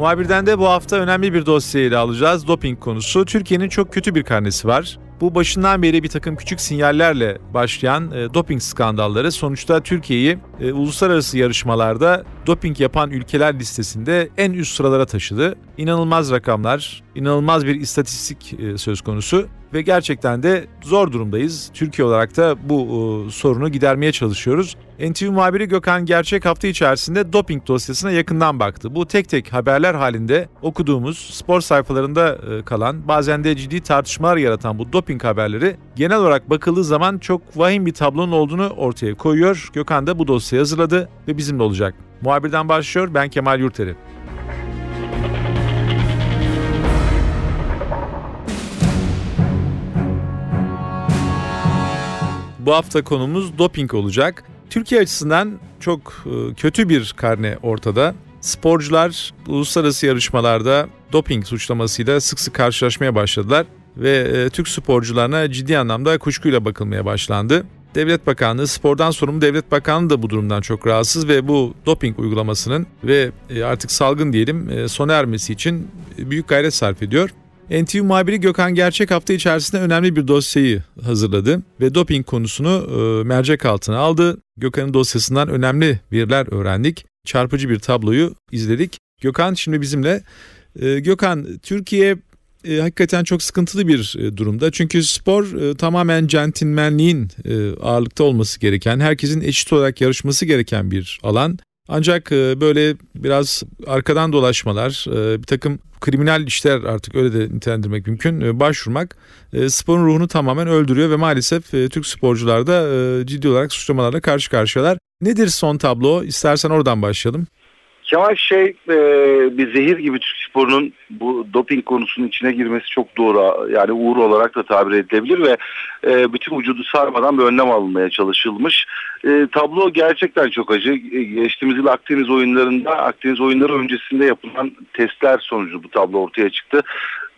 Muhabirden de bu hafta önemli bir dosyayı ele alacağız. Doping konusu. Türkiye'nin çok kötü bir karnesi var. Bu başından beri bir takım küçük sinyallerle başlayan e, doping skandalları sonuçta Türkiye'yi e, uluslararası yarışmalarda doping yapan ülkeler listesinde en üst sıralara taşıdı. İnanılmaz rakamlar, inanılmaz bir istatistik e, söz konusu ve gerçekten de zor durumdayız. Türkiye olarak da bu e, sorunu gidermeye çalışıyoruz. NTV muhabiri Gökhan Gerçek hafta içerisinde doping dosyasına yakından baktı. Bu tek tek haberler halinde okuduğumuz spor sayfalarında e, kalan bazen de ciddi tartışmalar yaratan bu doping haberleri genel olarak bakıldığı zaman çok vahim bir tablonun olduğunu ortaya koyuyor. Gökhan da bu dosyayı hazırladı ve bizimle olacak. Muhabirden başlıyor ben Kemal Yurteri. Bu hafta konumuz doping olacak. Türkiye açısından çok e, kötü bir karne ortada. Sporcular uluslararası yarışmalarda doping suçlamasıyla sık sık karşılaşmaya başladılar ve e, Türk sporcularına ciddi anlamda kuşkuyla bakılmaya başlandı. Devlet Bakanlığı, spordan sorumlu Devlet Bakanlığı da bu durumdan çok rahatsız ve bu doping uygulamasının ve e, artık salgın diyelim sona ermesi için büyük gayret sarf ediyor. NTV muhabiri Gökhan Gerçek hafta içerisinde önemli bir dosyayı hazırladı ve doping konusunu e, mercek altına aldı. Gökhan'ın dosyasından önemli veriler öğrendik. Çarpıcı bir tabloyu izledik. Gökhan şimdi bizimle. E, Gökhan, Türkiye e, hakikaten çok sıkıntılı bir durumda. Çünkü spor tamamen centilmenliğin ağırlıkta olması gereken, herkesin eşit olarak yarışması gereken bir alan. Ancak e, böyle biraz arkadan dolaşmalar, e, bir takım kriminal işler artık öyle de nitelendirmek mümkün. E, başvurmak sporun ruhunu tamamen öldürüyor ve maalesef Türk sporcular da ciddi olarak suçlamalarla karşı karşıyalar. Nedir son tablo? İstersen oradan başlayalım. Kemal şey e, bir zehir gibi Türk sporunun bu doping konusunun içine girmesi çok doğru. Yani uğur olarak da tabir edilebilir ve e, bütün vücudu sarmadan bir önlem alınmaya çalışılmış. E, tablo gerçekten çok acı. E, geçtiğimiz yıl Akdeniz oyunlarında, Akdeniz oyunları öncesinde yapılan testler sonucu bu tablo ortaya çıktı.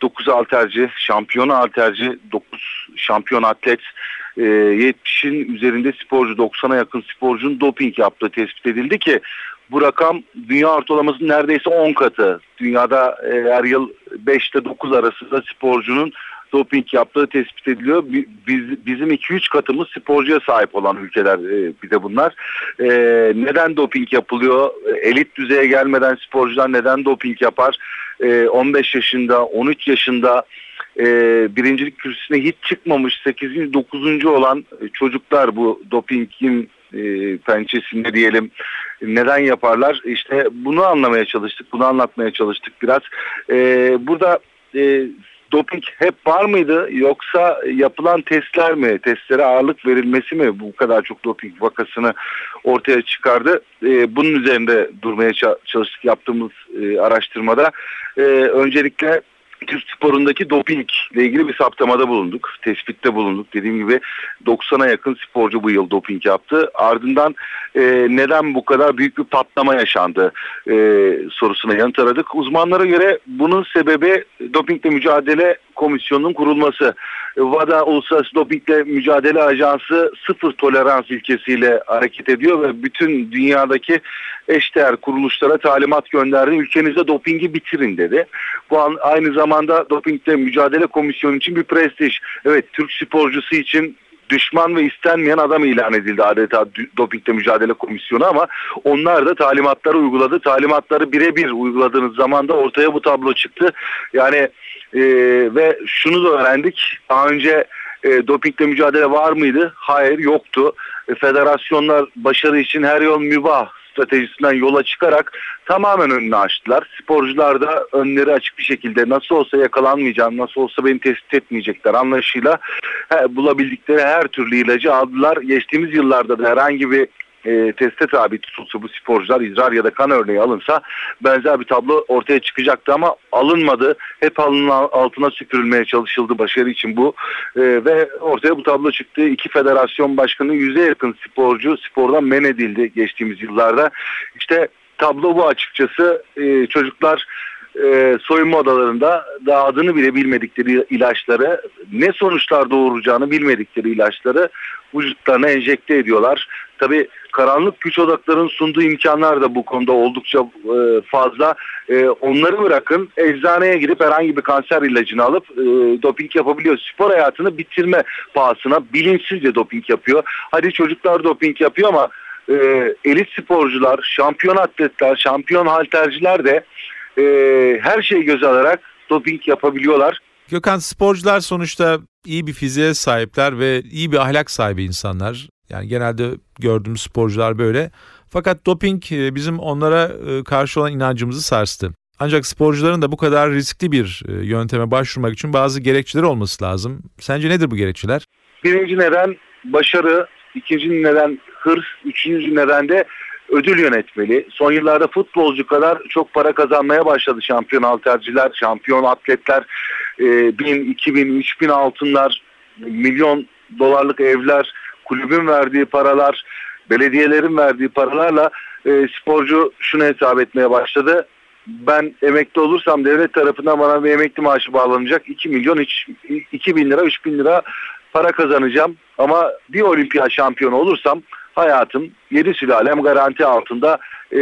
9 alterci, şampiyona alterci, 9 şampiyon atlet, 70'in e, üzerinde sporcu, 90'a yakın sporcunun doping yaptığı tespit edildi ki bu rakam dünya ortalamasının neredeyse 10 katı. Dünyada e, her yıl 5 ile 9 arasında sporcunun doping yaptığı tespit ediliyor. Biz, bizim 2-3 katımız sporcuya sahip olan ülkeler e, bir de bunlar. E, neden doping yapılıyor? Elit düzeye gelmeden sporcular neden doping yapar? E, 15 yaşında, 13 yaşında e, birincilik kürsüsüne hiç çıkmamış 8. 9. olan çocuklar bu dopingin e, pençesinde diyelim neden yaparlar? İşte bunu anlamaya çalıştık, bunu anlatmaya çalıştık biraz. E, burada e, doping hep var mıydı yoksa yapılan testler mi, testlere ağırlık verilmesi mi bu kadar çok doping vakasını ortaya çıkardı? E, bunun üzerinde durmaya çalıştık yaptığımız e, araştırmada. E, öncelikle Türk sporundaki doping ile ilgili bir saptamada bulunduk. Tespitte bulunduk. Dediğim gibi 90'a yakın sporcu bu yıl doping yaptı. Ardından e, neden bu kadar büyük bir patlama yaşandı e, sorusuna yanıt aradık. Uzmanlara göre bunun sebebi dopingle mücadele komisyonunun kurulması. WADA Uluslararası Dopingle Mücadele Ajansı sıfır tolerans ilkesiyle hareket ediyor ve bütün dünyadaki eşdeğer kuruluşlara talimat gönderdi. Ülkenizde dopingi bitirin dedi. Bu an, aynı zamanda dopingle mücadele komisyonu için bir prestij. Evet Türk sporcusu için düşman ve istenmeyen adam ilan edildi adeta dopingde mücadele komisyonu ama onlar da talimatları uyguladı. Talimatları birebir uyguladığınız zaman da ortaya bu tablo çıktı. Yani e, ve şunu da öğrendik. Daha önce e, dopingle mücadele var mıydı? Hayır yoktu. E, federasyonlar başarı için her yol mübah stratejisinden yola çıkarak tamamen önünü açtılar. Sporcular da önleri açık bir şekilde nasıl olsa yakalanmayacağım, nasıl olsa beni tespit etmeyecekler anlayışıyla he, bulabildikleri her türlü ilacı aldılar. Geçtiğimiz yıllarda da herhangi bir e, teste tabi tutulsa bu sporcular idrar ya da kan örneği alınsa benzer bir tablo ortaya çıkacaktı ama alınmadı. Hep alının altına süpürülmeye çalışıldı başarı için bu e, ve ortaya bu tablo çıktı. İki federasyon başkanı yüze yakın sporcu spordan men edildi geçtiğimiz yıllarda. İşte tablo bu açıkçası e, çocuklar e, soyunma odalarında daha adını bile bilmedikleri ilaçları ne sonuçlar doğuracağını bilmedikleri ilaçları vücutlarına enjekte ediyorlar. Tabi karanlık güç odaklarının sunduğu imkanlar da bu konuda oldukça e, fazla. E, onları bırakın eczaneye gidip herhangi bir kanser ilacını alıp e, doping yapabiliyor. Spor hayatını bitirme pahasına bilinçsizce doping yapıyor. Hadi çocuklar doping yapıyor ama elit sporcular, şampiyon atletler, şampiyon halterciler de her şeyi göze alarak doping yapabiliyorlar. Gökhan sporcular sonuçta iyi bir fiziğe sahipler ve iyi bir ahlak sahibi insanlar. Yani genelde gördüğümüz sporcular böyle. Fakat doping e, bizim onlara e, karşı olan inancımızı sarstı. Ancak sporcuların da bu kadar riskli bir e, yönteme başvurmak için bazı gerekçeler olması lazım. Sence nedir bu gerekçeler? Birinci neden başarı, ikinci neden hırs, üçüncü neden de ödül yönetmeli. Son yıllarda futbolcu kadar çok para kazanmaya başladı şampiyon alterciler, şampiyon atletler. E, bin, iki bin, üç bin altınlar, milyon dolarlık evler, kulübün verdiği paralar, belediyelerin verdiği paralarla e, sporcu şunu hesap etmeye başladı. Ben emekli olursam devlet tarafından bana bir emekli maaşı bağlanacak. 2 milyon, 2 bin lira, 3 bin lira para kazanacağım. Ama bir olimpiyat şampiyonu olursam hayatım 7 sülalem garanti altında e,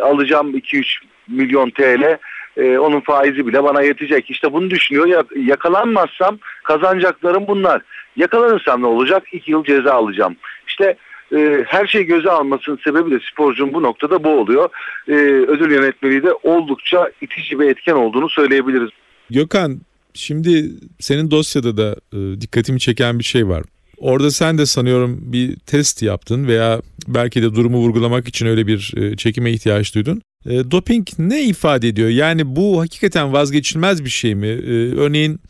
alacağım 2-3 milyon TL e, onun faizi bile bana yetecek. İşte bunu düşünüyor. Ya, yakalanmazsam kazanacaklarım bunlar. Yakalanırsam ne olacak? 2 yıl ceza alacağım. İşte e, her şey göze almasının sebebi de sporcunun bu noktada bu oluyor. E, ödül yönetmeliği de oldukça itici ve etken olduğunu söyleyebiliriz. Gökhan şimdi senin dosyada da e, dikkatimi çeken bir şey var. Orada sen de sanıyorum bir test yaptın veya belki de durumu vurgulamak için öyle bir e, çekime ihtiyaç duydun. E, doping ne ifade ediyor? Yani bu hakikaten vazgeçilmez bir şey mi? E, örneğin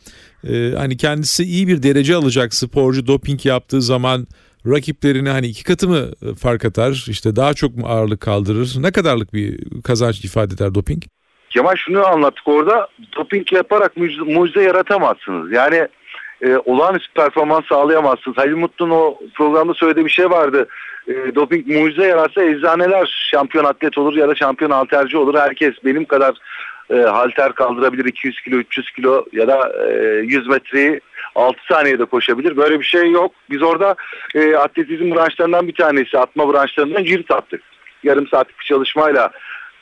e, hani kendisi iyi bir derece alacak sporcu doping yaptığı zaman rakiplerini hani iki katı mı e, fark atar? İşte daha çok mu ağırlık kaldırır? Ne kadarlık bir kazanç ifade eder doping? Kemal şunu anlattık orada. Doping yaparak mucize, mucize yaratamazsınız. Yani e, olağanüstü performans sağlayamazsınız. Halil Mutlu'nun o programda söylediği bir şey vardı. E, doping mucize yaratsa eczaneler şampiyon atlet olur ya da şampiyon halterci olur. Herkes benim kadar e, halter kaldırabilir 200 kilo 300 kilo ya da e, 100 metreyi 6 saniyede koşabilir. Böyle bir şey yok. Biz orada e, atletizm branşlarından bir tanesi atma branşlarından cirit attık. Yarım saatlik bir çalışmayla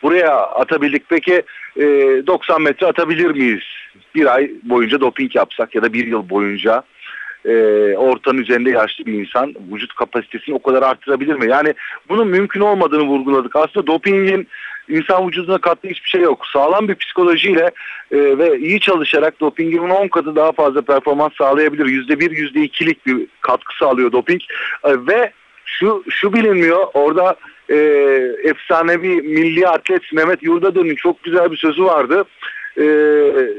buraya atabildik. Peki e, 90 metre atabilir miyiz? Bir ay boyunca doping yapsak ya da bir yıl boyunca e, ortanın üzerinde yaşlı bir insan vücut kapasitesini o kadar arttırabilir mi? Yani bunun mümkün olmadığını vurguladık. Aslında dopingin insan vücuduna kattığı hiçbir şey yok. Sağlam bir psikolojiyle e, ve iyi çalışarak dopingin 10 katı daha fazla performans sağlayabilir. %1, %2'lik bir katkı sağlıyor doping. E, ve şu şu bilinmiyor. Orada e, efsanevi milli atlet Mehmet Yurdadön'ün çok güzel bir sözü vardı. E,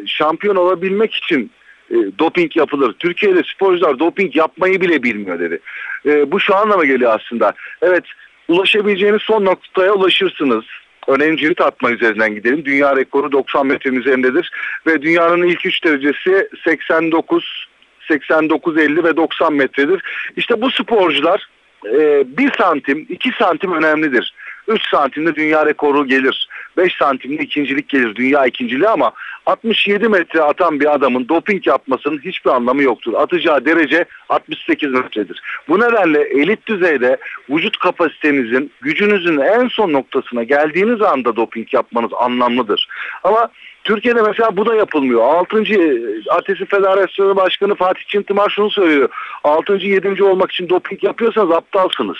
şampiyon olabilmek için e, doping yapılır. Türkiye'de sporcular doping yapmayı bile bilmiyor dedi. E, bu şu anlama geliyor aslında. Evet ulaşabileceğiniz son noktaya ulaşırsınız. Örneğin cirit atma üzerinden gidelim. Dünya rekoru 90 metrenin üzerindedir. Ve dünyanın ilk 3 derecesi 89, 89, 50 ve 90 metredir. İşte bu sporcular e, 1 santim, 2 santim önemlidir. 3 santimde dünya rekoru gelir. 5 santimde ikincilik gelir. Dünya ikinciliği ama 67 metre atan bir adamın doping yapmasının hiçbir anlamı yoktur. Atacağı derece 68 metredir. Bu nedenle elit düzeyde vücut kapasitenizin, gücünüzün en son noktasına geldiğiniz anda doping yapmanız anlamlıdır. Ama Türkiye'de mesela bu da yapılmıyor. 6. Atletik Federasyonu Başkanı Fatih Çintimar şunu söylüyor. 6. 7. olmak için doping yapıyorsanız aptalsınız.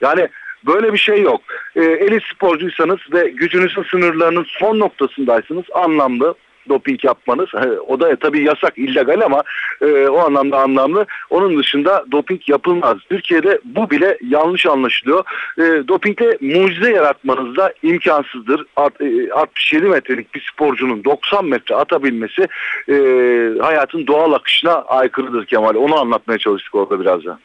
Yani Böyle bir şey yok. E, elit sporcuysanız ve gücünüzün sınırlarının son noktasındaysınız anlamlı doping yapmanız. O da tabii yasak, illegal ama e, o anlamda anlamlı. Onun dışında doping yapılmaz. Türkiye'de bu bile yanlış anlaşılıyor. E, dopingle mucize yaratmanız da imkansızdır. At, e, 67 metrelik bir sporcunun 90 metre atabilmesi e, hayatın doğal akışına aykırıdır Kemal. Onu anlatmaya çalıştık orada biraz da.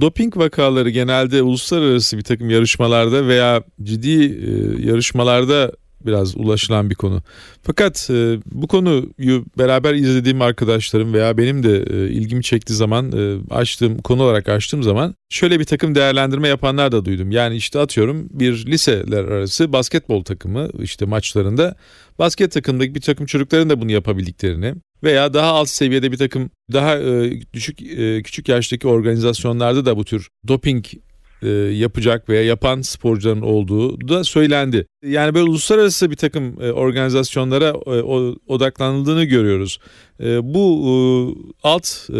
Doping vakaları genelde uluslararası bir takım yarışmalarda veya ciddi e, yarışmalarda biraz ulaşılan bir konu. Fakat e, bu konuyu beraber izlediğim arkadaşlarım veya benim de e, ilgimi çektiği zaman e, açtığım konu olarak açtığım zaman şöyle bir takım değerlendirme yapanlar da duydum. Yani işte atıyorum bir liseler arası basketbol takımı işte maçlarında basket takımdaki bir takım çocukların da bunu yapabildiklerini veya daha alt seviyede bir takım daha e, düşük e, küçük yaştaki organizasyonlarda da bu tür doping yapacak veya yapan sporcuların olduğu da söylendi. Yani böyle uluslararası bir takım e, organizasyonlara e, odaklanıldığını görüyoruz. Bu alt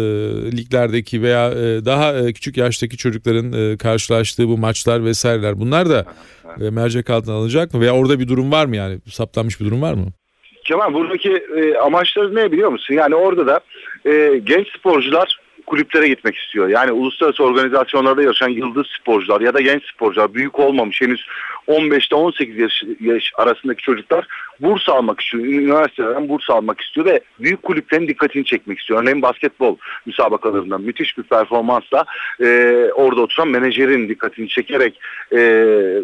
liglerdeki veya daha küçük yaştaki çocukların karşılaştığı bu maçlar vesaireler bunlar da mercek altına alınacak mı? Veya orada bir durum var mı yani saptanmış bir durum var mı? Kemal buradaki amaçları ne biliyor musun? Yani orada da genç sporcular kulüplere gitmek istiyor. Yani uluslararası organizasyonlarda yarışan yıldız sporcular ya da genç sporcular büyük olmamış henüz 15'te 18 yaş, yaş arasındaki çocuklar burs almak istiyor. Üniversitelerden burs almak istiyor ve büyük kulüplerin dikkatini çekmek istiyor. Örneğin basketbol müsabakalarından müthiş bir performansla e, orada oturan menajerin dikkatini çekerek e,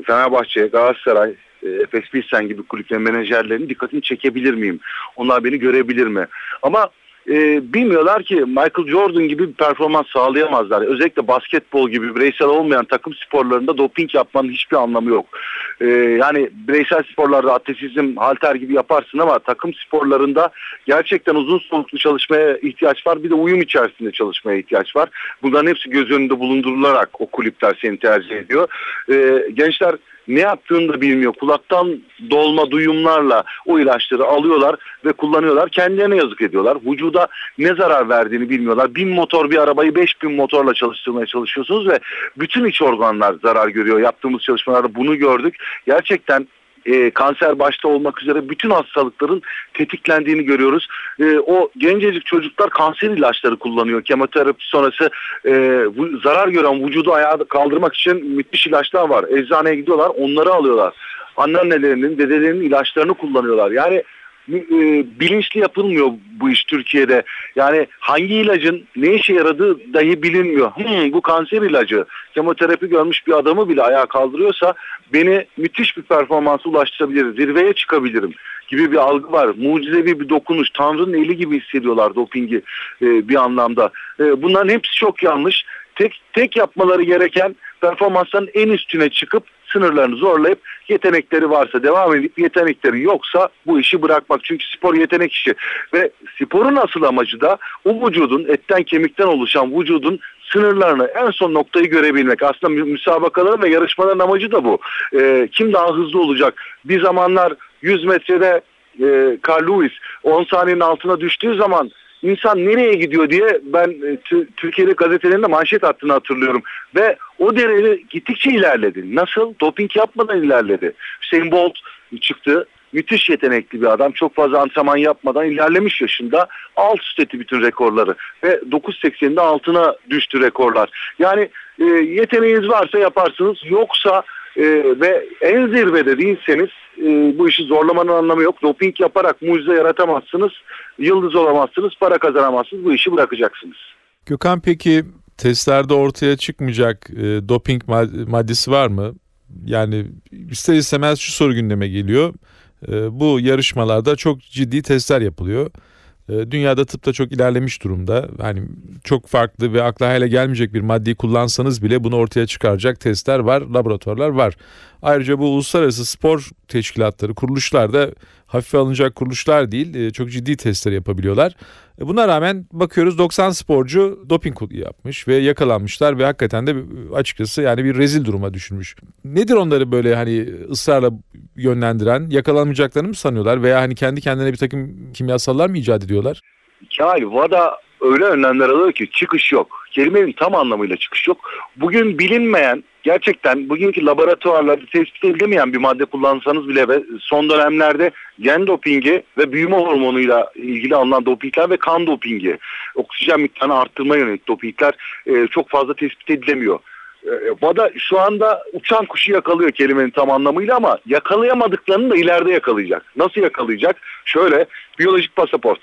Fenerbahçe, Galatasaray, e, Efes Pilsen gibi kulüplerin menajerlerinin dikkatini çekebilir miyim? Onlar beni görebilir mi? Ama e, bilmiyorlar ki Michael Jordan gibi bir performans sağlayamazlar. Özellikle basketbol gibi bireysel olmayan takım sporlarında doping yapmanın hiçbir anlamı yok. E, yani bireysel sporlarda atletizm, halter gibi yaparsın ama takım sporlarında gerçekten uzun soluklu çalışmaya ihtiyaç var. Bir de uyum içerisinde çalışmaya ihtiyaç var. Bunların hepsi göz önünde bulundurularak o kulüpler seni tercih ediyor. E, gençler ne yaptığını da bilmiyor. Kulaktan dolma duyumlarla o ilaçları alıyorlar ve kullanıyorlar. Kendilerine yazık ediyorlar. Vücuda ne zarar verdiğini bilmiyorlar. Bin motor bir arabayı beş bin motorla çalıştırmaya çalışıyorsunuz ve bütün iç organlar zarar görüyor. Yaptığımız çalışmalarda bunu gördük. Gerçekten e, kanser başta olmak üzere bütün hastalıkların tetiklendiğini görüyoruz. E, o gencecik çocuklar kanser ilaçları kullanıyor. Kemoterapi sonrası e, bu, zarar gören vücudu ayağa kaldırmak için müthiş ilaçlar var. Eczaneye gidiyorlar onları alıyorlar. Anneannelerinin, dedelerinin ilaçlarını kullanıyorlar. Yani bilinçli yapılmıyor bu iş Türkiye'de. Yani hangi ilacın ne işe yaradığı dahi bilinmiyor. Hmm, bu kanser ilacı kemoterapi görmüş bir adamı bile ayağa kaldırıyorsa beni müthiş bir performansa ulaştırabilir, zirveye çıkabilirim gibi bir algı var. Mucizevi bir dokunuş, Tanrı'nın eli gibi hissediyorlar dopingi e, bir anlamda. E, bunların hepsi çok yanlış. Tek, tek yapmaları gereken performansların en üstüne çıkıp sınırlarını zorlayıp yetenekleri varsa devam edip yetenekleri yoksa bu işi bırakmak. Çünkü spor yetenek işi ve sporun asıl amacı da o vücudun etten kemikten oluşan vücudun sınırlarını en son noktayı görebilmek. Aslında müsabakaların ve yarışmaların amacı da bu. E, kim daha hızlı olacak? Bir zamanlar 100 metrede e, Carl Lewis 10 saniyenin altına düştüğü zaman insan nereye gidiyor diye ben e, Türkiye'de gazetelerinde manşet attığını hatırlıyorum. Ve o derece gittikçe ilerledi. Nasıl? Doping yapmadan ilerledi. Hüseyin Bolt çıktı. Müthiş yetenekli bir adam. Çok fazla antrenman yapmadan ilerlemiş yaşında. Alt üst etti bütün rekorları. Ve 9.80'de altına düştü rekorlar. Yani e, yeteneğiniz varsa yaparsınız. Yoksa e, ve en zirvede değilseniz e, bu işi zorlamanın anlamı yok. Doping yaparak mucize yaratamazsınız, yıldız olamazsınız, para kazanamazsınız. Bu işi bırakacaksınız. Gökhan peki testlerde ortaya çıkmayacak e, doping maddesi var mı? Yani ister istemez şu soru gündeme geliyor. E, bu yarışmalarda çok ciddi testler yapılıyor. E, dünyada tıpta çok ilerlemiş durumda. Hani çok farklı ve akla hayale gelmeyecek bir maddeyi kullansanız bile bunu ortaya çıkaracak testler var, laboratuvarlar var. Ayrıca bu uluslararası spor teşkilatları, kuruluşlar da hafife alınacak kuruluşlar değil. E, çok ciddi testler yapabiliyorlar. E, buna rağmen bakıyoruz 90 sporcu doping yapmış ve yakalanmışlar ve hakikaten de açıkçası yani bir rezil duruma düşürmüş. Nedir onları böyle hani ısrarla yönlendiren? Yakalanmayacaklarını mı sanıyorlar veya hani kendi kendine bir takım kimyasallar mı icat ediyorlar? Yani VADA öyle önlemler alıyor ki çıkış yok. Kelimenin tam anlamıyla çıkış yok. Bugün bilinmeyen gerçekten bugünkü laboratuvarlarda tespit edilemeyen bir madde kullansanız bile ve son dönemlerde gen dopingi ve büyüme hormonuyla ilgili alınan dopingler ve kan dopingi, oksijen miktarını arttırma yönelik dopingler e, çok fazla tespit edilemiyor. VADA e, şu anda uçan kuşu yakalıyor kelimenin tam anlamıyla ama yakalayamadıklarını da ileride yakalayacak. Nasıl yakalayacak? Şöyle biyolojik pasaport.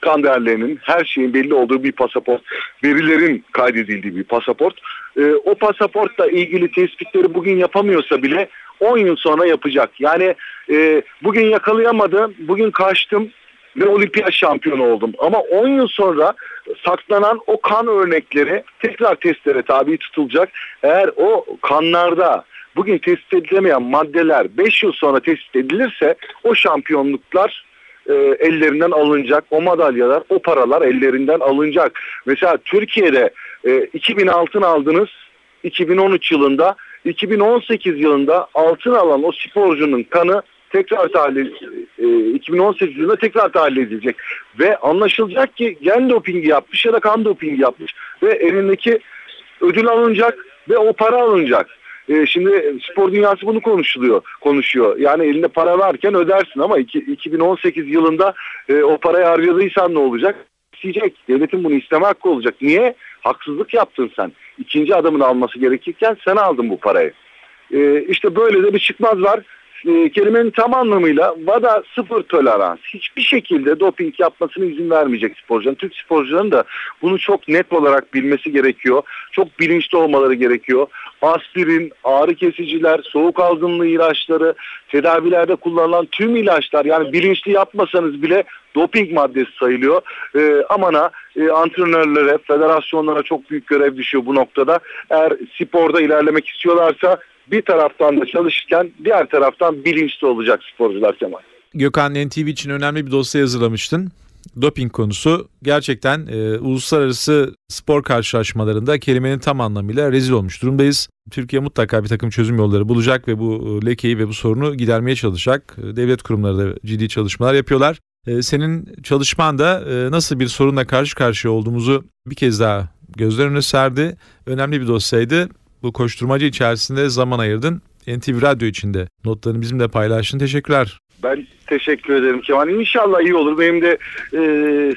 Kan değerlerinin her şeyin belli olduğu bir pasaport, verilerin kaydedildiği bir pasaport. E, o pasaportla ilgili tespitleri bugün yapamıyorsa bile 10 yıl sonra yapacak. Yani e, bugün yakalayamadım, bugün kaçtım ve olimpiyat şampiyonu oldum. Ama 10 yıl sonra saklanan o kan örnekleri tekrar testlere tabi tutulacak. Eğer o kanlarda bugün tespit edilemeyen maddeler 5 yıl sonra tespit edilirse o şampiyonluklar e, ellerinden alınacak. O madalyalar, o paralar ellerinden alınacak. Mesela Türkiye'de e, 2000 altın aldınız 2013 yılında 2018 yılında altın alan o sporcunun kanı tekrar tahlil e, 2018 yılında tekrar tahlil edilecek ve anlaşılacak ki gen dopingi yapmış ya da kan dopingi yapmış ve elindeki ödül alınacak ve o para alınacak. E, şimdi spor dünyası bunu konuşuluyor, konuşuyor. Yani elinde para varken ödersin ama iki, 2018 yılında e, o parayı harcadıysan ne olacak? İsteyecek. Devletin bunu isteme hakkı olacak. Niye? Haksızlık yaptın sen. İkinci adamın alması gerekirken sen aldın bu parayı. E, işte böyle de bir çıkmaz var e, kelimenin tam anlamıyla VADA sıfır tolerans. Hiçbir şekilde doping yapmasına izin vermeyecek sporcuların. Türk sporcuların da bunu çok net olarak bilmesi gerekiyor. Çok bilinçli olmaları gerekiyor. Aspirin, ağrı kesiciler, soğuk algınlığı ilaçları, tedavilerde kullanılan tüm ilaçlar yani bilinçli yapmasanız bile doping maddesi sayılıyor. E, amana e, antrenörlere, federasyonlara çok büyük görev düşüyor bu noktada. Eğer sporda ilerlemek istiyorlarsa bir taraftan da çalışırken diğer taraftan bilinçli olacak sporcular Kemal. Gökhan NTV için önemli bir dosya hazırlamıştın. Doping konusu gerçekten e, uluslararası spor karşılaşmalarında kelimenin tam anlamıyla rezil olmuş durumdayız. Türkiye mutlaka bir takım çözüm yolları bulacak ve bu e, lekeyi ve bu sorunu gidermeye çalışacak. E, devlet kurumları da ciddi çalışmalar yapıyorlar. E, senin çalışman da e, nasıl bir sorunla karşı karşıya olduğumuzu bir kez daha gözler önüne serdi. Önemli bir dosyaydı bu koşturmacı içerisinde zaman ayırdın. NTV Radyo içinde notlarını bizimle paylaştın. Teşekkürler. Ben teşekkür ederim Kemal. İnşallah iyi olur. Benim de e,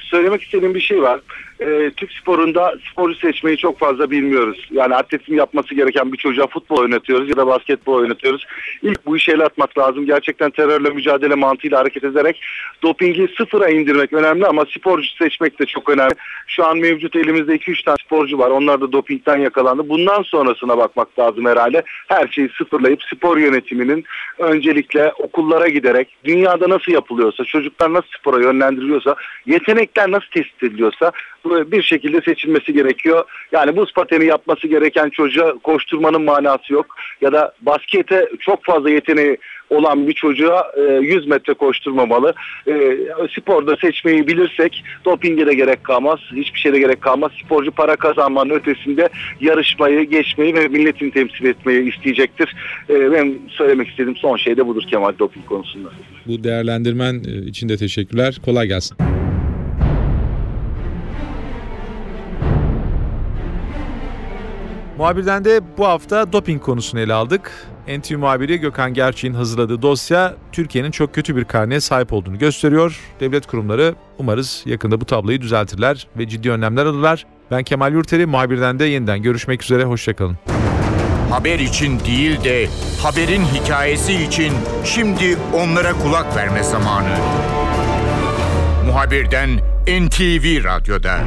söylemek istediğim bir şey var. E, Türk sporunda sporcu seçmeyi çok fazla bilmiyoruz. Yani atletizm yapması gereken bir çocuğa futbol oynatıyoruz ya da basketbol oynatıyoruz. İlk bu işe el atmak lazım. Gerçekten terörle mücadele mantığıyla hareket ederek dopingi sıfıra indirmek önemli ama sporcu seçmek de çok önemli. Şu an mevcut elimizde 2-3 tane sporcu var. Onlar da dopingden yakalandı. Bundan sonrasına bakmak lazım herhalde. Her şeyi sıfırlayıp spor yönetiminin öncelikle okullara giderek dünyada nasıl yapılıyorsa, çocuklar nasıl spora yönlendiriliyorsa, yetenekler nasıl tespit ediliyorsa bir şekilde seçilmesi gerekiyor. Yani buz pateni yapması gereken çocuğa koşturmanın manası yok. Ya da baskete çok fazla yeteneği olan bir çocuğa 100 metre koşturmamalı. E, sporda seçmeyi bilirsek dopinge de gerek kalmaz. Hiçbir şeye de gerek kalmaz. Sporcu para kazanmanın ötesinde yarışmayı, geçmeyi ve milletini temsil etmeyi isteyecektir. E, benim söylemek istediğim son şey de budur Kemal doping konusunda. Bu değerlendirmen için de teşekkürler. Kolay gelsin. Muhabirden de bu hafta doping konusunu ele aldık. NTV muhabiri Gökhan Gerçek'in hazırladığı dosya Türkiye'nin çok kötü bir karneye sahip olduğunu gösteriyor. Devlet kurumları umarız yakında bu tabloyu düzeltirler ve ciddi önlemler alırlar. Ben Kemal Yurteri, muhabirden de yeniden görüşmek üzere, hoşçakalın. Haber için değil de haberin hikayesi için şimdi onlara kulak verme zamanı. Muhabirden NTV Radyo'da.